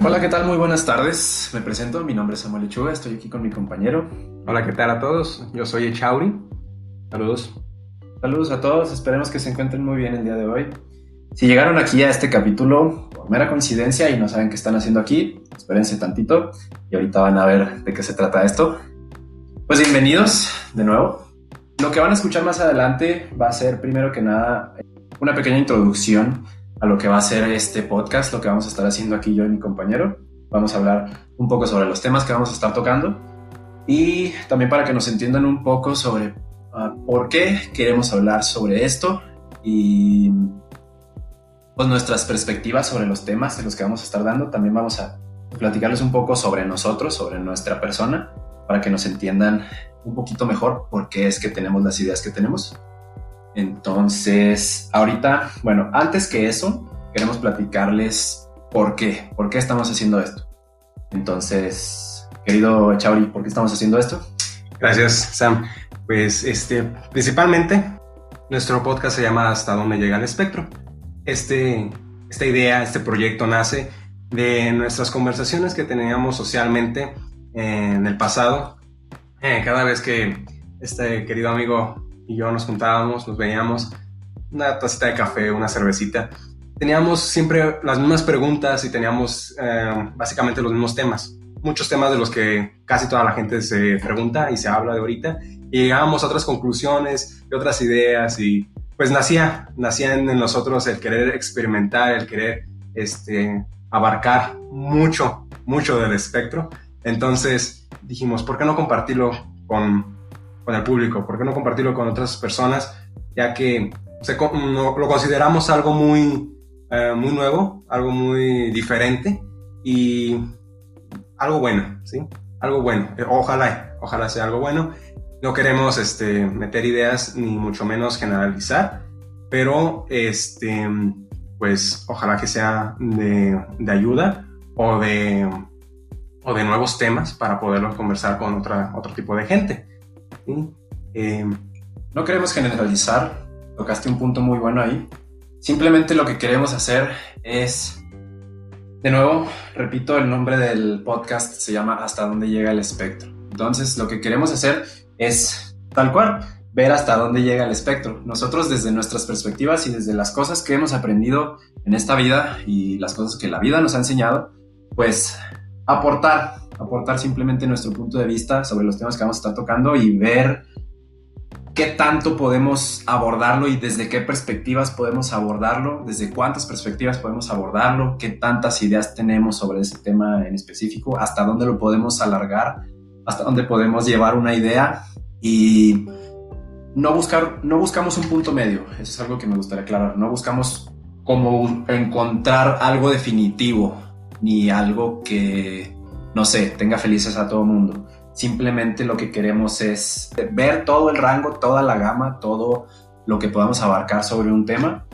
Hola, ¿qué tal? Muy buenas tardes. Me presento, mi nombre es Samuel Lechuga, estoy aquí con mi compañero. Hola, ¿qué tal a todos? Yo soy Echauri. Saludos. Saludos a todos, esperemos que se encuentren muy bien el día de hoy. Si llegaron aquí a este capítulo por mera coincidencia y no saben qué están haciendo aquí, espérense tantito y ahorita van a ver de qué se trata esto. Pues bienvenidos de nuevo. Lo que van a escuchar más adelante va a ser primero que nada una pequeña introducción a lo que va a ser este podcast, lo que vamos a estar haciendo aquí yo y mi compañero. Vamos a hablar un poco sobre los temas que vamos a estar tocando y también para que nos entiendan un poco sobre uh, por qué queremos hablar sobre esto y pues nuestras perspectivas sobre los temas de los que vamos a estar dando. También vamos a platicarles un poco sobre nosotros, sobre nuestra persona, para que nos entiendan un poquito mejor por qué es que tenemos las ideas que tenemos. Entonces, ahorita, bueno, antes que eso, queremos platicarles por qué, por qué estamos haciendo esto. Entonces, querido Chauri, ¿por qué estamos haciendo esto? Gracias, Sam. Pues, este, principalmente, nuestro podcast se llama Hasta dónde llega el espectro. Este, esta idea, este proyecto nace de nuestras conversaciones que teníamos socialmente en el pasado. Eh, cada vez que este querido amigo y yo nos juntábamos, nos veíamos, una tacita de café, una cervecita. Teníamos siempre las mismas preguntas y teníamos eh, básicamente los mismos temas. Muchos temas de los que casi toda la gente se pregunta y se habla de ahorita. Y llegábamos a otras conclusiones y otras ideas y pues nacía, nacía en nosotros el querer experimentar, el querer este, abarcar mucho, mucho del espectro. Entonces dijimos, ¿por qué no compartirlo con con el público? ¿Por qué no compartirlo con otras personas? Ya que lo consideramos algo muy, eh, muy nuevo, algo muy diferente y algo bueno, ¿sí? Algo bueno. Eh, ojalá, ojalá sea algo bueno. No queremos este, meter ideas ni mucho menos generalizar, pero este, pues ojalá que sea de, de ayuda o de, o de nuevos temas para poderlos conversar con otra, otro tipo de gente. Eh, no queremos generalizar, tocaste un punto muy bueno ahí. Simplemente lo que queremos hacer es, de nuevo, repito, el nombre del podcast se llama Hasta dónde llega el espectro. Entonces, lo que queremos hacer es, tal cual, ver hasta dónde llega el espectro. Nosotros desde nuestras perspectivas y desde las cosas que hemos aprendido en esta vida y las cosas que la vida nos ha enseñado, pues aportar aportar simplemente nuestro punto de vista sobre los temas que vamos a estar tocando y ver qué tanto podemos abordarlo y desde qué perspectivas podemos abordarlo, desde cuántas perspectivas podemos abordarlo, qué tantas ideas tenemos sobre ese tema en específico, hasta dónde lo podemos alargar, hasta dónde podemos llevar una idea y no buscar, no buscamos un punto medio, eso es algo que me gustaría aclarar, no buscamos como encontrar algo definitivo ni algo que no sé, tenga felices a todo mundo. Simplemente lo que queremos es ver todo el rango, toda la gama, todo lo que podamos abarcar sobre un tema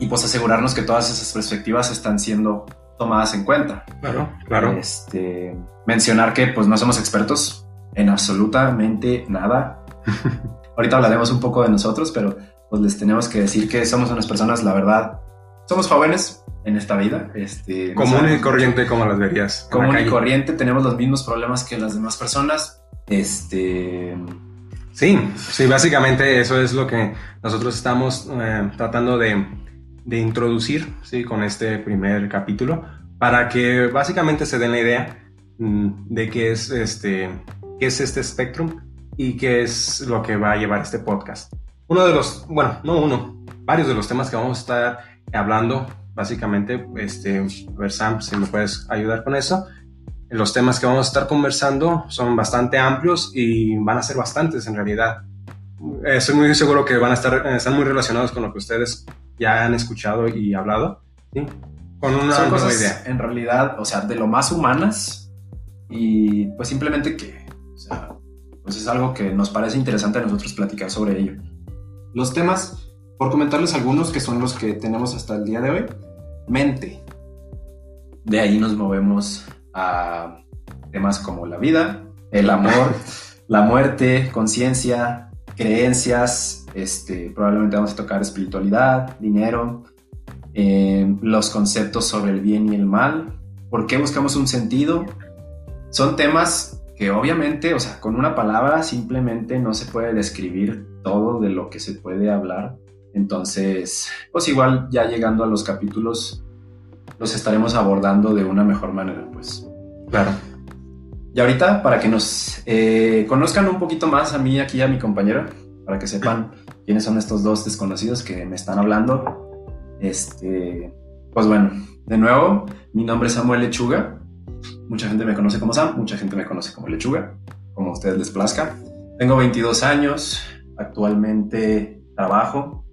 y pues asegurarnos que todas esas perspectivas están siendo tomadas en cuenta. Claro, claro. Este, mencionar que pues no somos expertos en absolutamente nada. Ahorita hablaremos un poco de nosotros, pero pues les tenemos que decir que somos unas personas, la verdad, somos jóvenes, en esta vida. Este, común y corriente como las verías. Común y corriente, tenemos los mismos problemas que las demás personas. Este... Sí, sí, básicamente eso es lo que nosotros estamos eh, tratando de, de, introducir ¿sí? con este primer capítulo para que básicamente se den la idea mm, de qué es este, qué es este Spectrum y qué es lo que va a llevar este podcast. Uno de los, bueno, no uno, varios de los temas que vamos a estar hablando básicamente, este, a ver Sam, si me puedes ayudar con eso. Los temas que vamos a estar conversando son bastante amplios y van a ser bastantes en realidad. Estoy muy seguro que van a estar están muy relacionados con lo que ustedes ya han escuchado y hablado. Con una son cosas, idea. En realidad, o sea, de lo más humanas y pues simplemente que, o sea, pues es algo que nos parece interesante a nosotros platicar sobre ello. Los temas por comentarles algunos que son los que tenemos hasta el día de hoy. Mente. De ahí nos movemos a temas como la vida, el amor, la muerte, conciencia, creencias, este, probablemente vamos a tocar espiritualidad, dinero, eh, los conceptos sobre el bien y el mal, ¿Por qué buscamos un sentido? Son temas que obviamente, o sea, con una palabra simplemente no se puede describir todo de lo que se puede hablar. Entonces, pues igual ya llegando a los capítulos, los estaremos abordando de una mejor manera, pues. Claro. Y ahorita, para que nos eh, conozcan un poquito más a mí aquí, a mi compañero, para que sepan quiénes son estos dos desconocidos que me están hablando. Este, pues bueno, de nuevo, mi nombre es Samuel Lechuga. Mucha gente me conoce como Sam, mucha gente me conoce como Lechuga, como a ustedes les plazca. Tengo 22 años, actualmente trabajo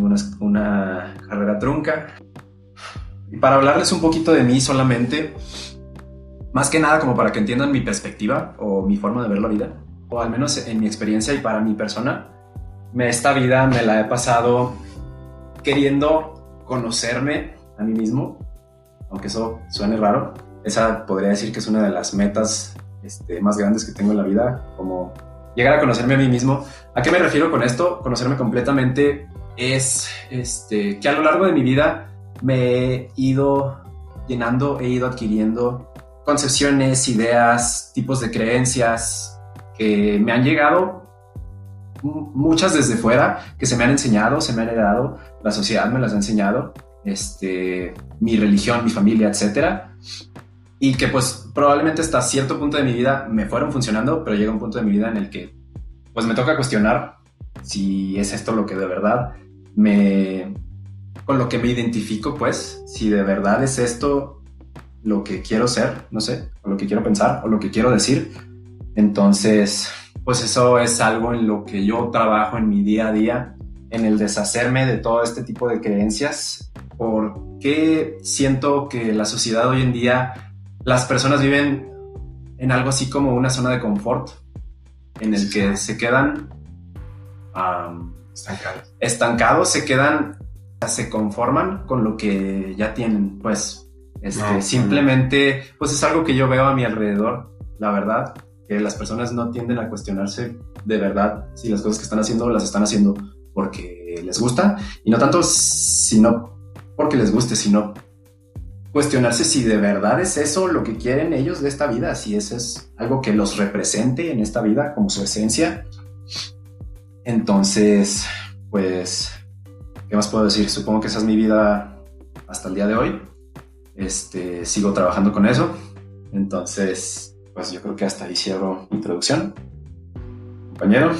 una, una carrera trunca. Y para hablarles un poquito de mí solamente, más que nada como para que entiendan mi perspectiva o mi forma de ver la vida, o al menos en mi experiencia y para mi persona, me, esta vida me la he pasado queriendo conocerme a mí mismo, aunque eso suene raro. Esa podría decir que es una de las metas este, más grandes que tengo en la vida, como llegar a conocerme a mí mismo. ¿A qué me refiero con esto? Conocerme completamente es este, que a lo largo de mi vida me he ido llenando, he ido adquiriendo concepciones, ideas, tipos de creencias que me han llegado, muchas desde fuera, que se me han enseñado, se me han heredado, la sociedad me las ha enseñado, este, mi religión, mi familia, etcétera, y que pues probablemente hasta cierto punto de mi vida me fueron funcionando, pero llega un punto de mi vida en el que pues me toca cuestionar si es esto lo que de verdad me con lo que me identifico, pues, si de verdad es esto lo que quiero ser, no sé, o lo que quiero pensar, o lo que quiero decir. Entonces, pues eso es algo en lo que yo trabajo en mi día a día, en el deshacerme de todo este tipo de creencias, porque siento que la sociedad hoy en día, las personas viven en algo así como una zona de confort, en el que se quedan estancados. estancados, se quedan, se conforman con lo que ya tienen, pues este, simplemente, pues es algo que yo veo a mi alrededor, la verdad, que las personas no tienden a cuestionarse de verdad si las cosas que están haciendo las están haciendo porque les gusta y no tanto sino porque les guste, sino cuestionarse si de verdad es eso lo que quieren ellos de esta vida, si eso es algo que los represente en esta vida como su esencia. Entonces, pues, ¿qué más puedo decir? Supongo que esa es mi vida hasta el día de hoy. Este, sigo trabajando con eso. Entonces, pues yo creo que hasta ahí cierro mi introducción. Compañero.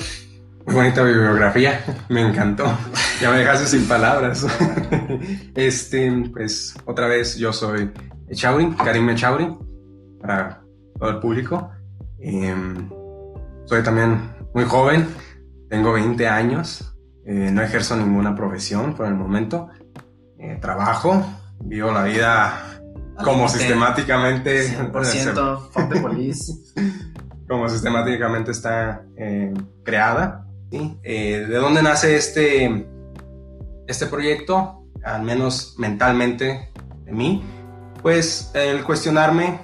Muy bonita bibliografía, me encantó. Ya me dejaste sin palabras. Este, pues otra vez yo soy Echauri, Karim Echauri, para todo el público. Em, soy también muy joven, tengo 20 años, eh, no ejerzo ninguna profesión por el momento. Eh, trabajo, vivo la vida como sistemáticamente 100% police. como sistemáticamente está eh, creada. ¿De dónde nace este, este proyecto? Al menos mentalmente de mí. Pues el cuestionarme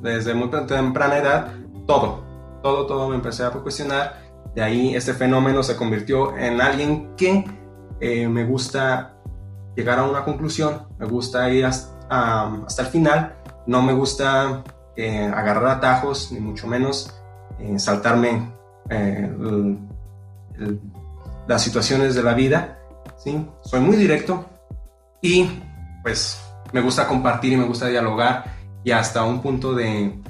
desde muy temprana edad todo. Todo, todo me empecé a cuestionar. De ahí este fenómeno se convirtió en alguien que eh, me gusta llegar a una conclusión, me gusta ir hasta, el final, no me gusta eh, agarrar atajos, ni mucho menos eh, saltarme las situaciones de la vida, ¿sí? Soy muy directo y pues me gusta compartir y me gusta dialogar y hasta un punto de,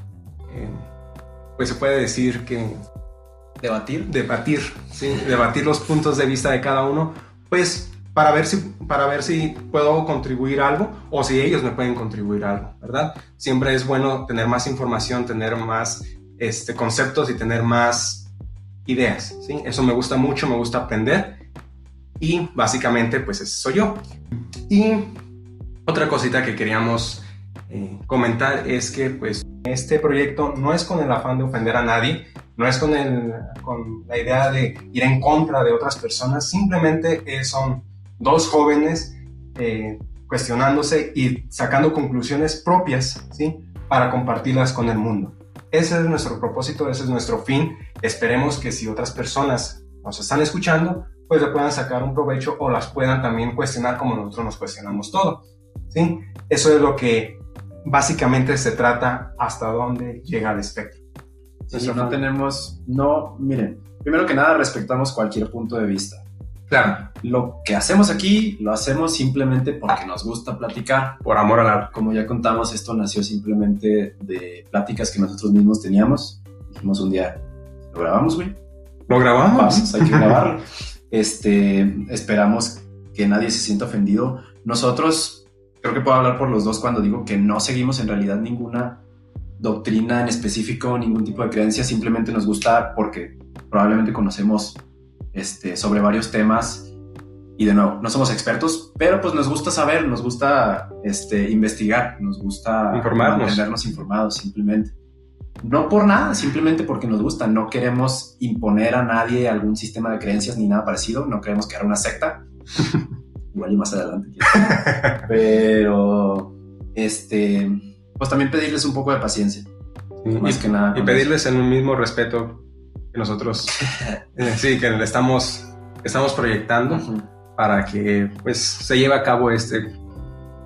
pues se puede decir que... Debatir. Debatir, debatir los puntos de vista de cada uno, pues para ver si, para ver si puedo contribuir algo o si ellos me pueden contribuir algo, ¿verdad? Siempre es bueno tener más información, tener más este, conceptos y tener más ideas, ¿sí? Eso me gusta mucho, me gusta aprender y básicamente pues ese soy yo. Y otra cosita que queríamos eh, comentar es que pues este proyecto no es con el afán de ofender a nadie, no es con, el, con la idea de ir en contra de otras personas, simplemente son dos jóvenes eh, cuestionándose y sacando conclusiones propias, ¿sí? Para compartirlas con el mundo. Ese es nuestro propósito, ese es nuestro fin. Esperemos que si otras personas nos están escuchando, pues le puedan sacar un provecho o las puedan también cuestionar como nosotros nos cuestionamos todo. ¿sí? Eso es lo que básicamente se trata hasta dónde llega el espectro. Sí, no tenemos, no, miren, primero que nada respetamos cualquier punto de vista. Claro. Lo que hacemos aquí lo hacemos simplemente porque nos gusta platicar. Por amor al arte. Como ya contamos, esto nació simplemente de pláticas que nosotros mismos teníamos. Dijimos un día, ¿lo grabamos, güey? ¿Lo grabamos? Vamos, hay que grabarlo. este, esperamos que nadie se sienta ofendido. Nosotros, creo que puedo hablar por los dos cuando digo que no seguimos en realidad ninguna doctrina en específico, ningún tipo de creencia, simplemente nos gusta porque probablemente conocemos este, sobre varios temas. Y de nuevo, no somos expertos, pero pues nos gusta saber, nos gusta este, investigar, nos gusta Informarnos. mantenernos informados simplemente. No por nada, simplemente porque nos gusta. No queremos imponer a nadie algún sistema de creencias ni nada parecido. No queremos crear una secta. Igual y más adelante. Pero, este, pues también pedirles un poco de paciencia. más y, que nada. Y pedirles en un mismo respeto que nosotros, eh, sí, que le estamos, estamos proyectando para que pues se lleve a cabo este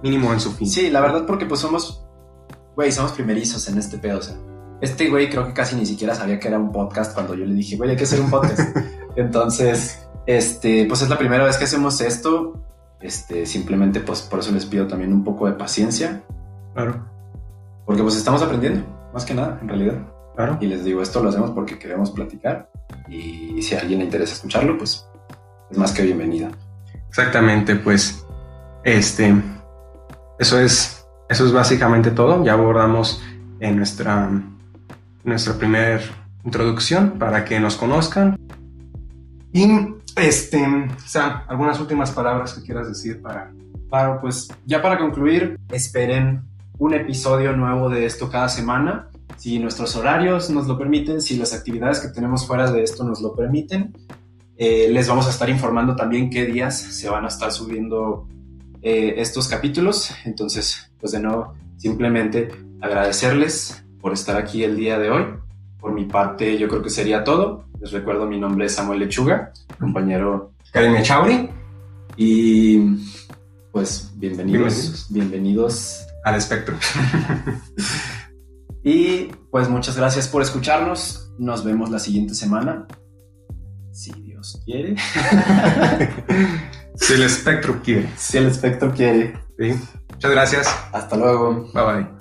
mínimo en su fin. Sí, la verdad porque pues somos, güey, somos primerizos en este pedo, o sea. Este güey creo que casi ni siquiera sabía que era un podcast cuando yo le dije, güey, hay que hacer un podcast. Entonces, este, pues es la primera vez que hacemos esto. Este, simplemente pues por eso les pido también un poco de paciencia, Claro, porque pues estamos aprendiendo, más que nada, en realidad. claro. Y les digo, esto lo hacemos porque queremos platicar y si a alguien le interesa escucharlo, pues es más que bienvenida. Exactamente, pues este eso es eso es básicamente todo. Ya abordamos en nuestra nuestra primera introducción para que nos conozcan. Y este, Sam, algunas últimas palabras que quieras decir para Claro, pues ya para concluir, esperen un episodio nuevo de esto cada semana. Si nuestros horarios nos lo permiten, si las actividades que tenemos fuera de esto nos lo permiten, eh, les vamos a estar informando también qué días se van a estar subiendo eh, estos capítulos. Entonces, pues de nuevo, simplemente agradecerles por estar aquí el día de hoy. Por mi parte, yo creo que sería todo. Les recuerdo, mi nombre es Samuel Lechuga, compañero Karime Chauri y pues bienvenidos, bienvenidos. al espectro. Y pues muchas gracias por escucharnos. Nos vemos la siguiente semana. Si Dios quiere. si el espectro quiere. Si el espectro quiere. ¿sí? Muchas gracias. Hasta luego. Bye bye.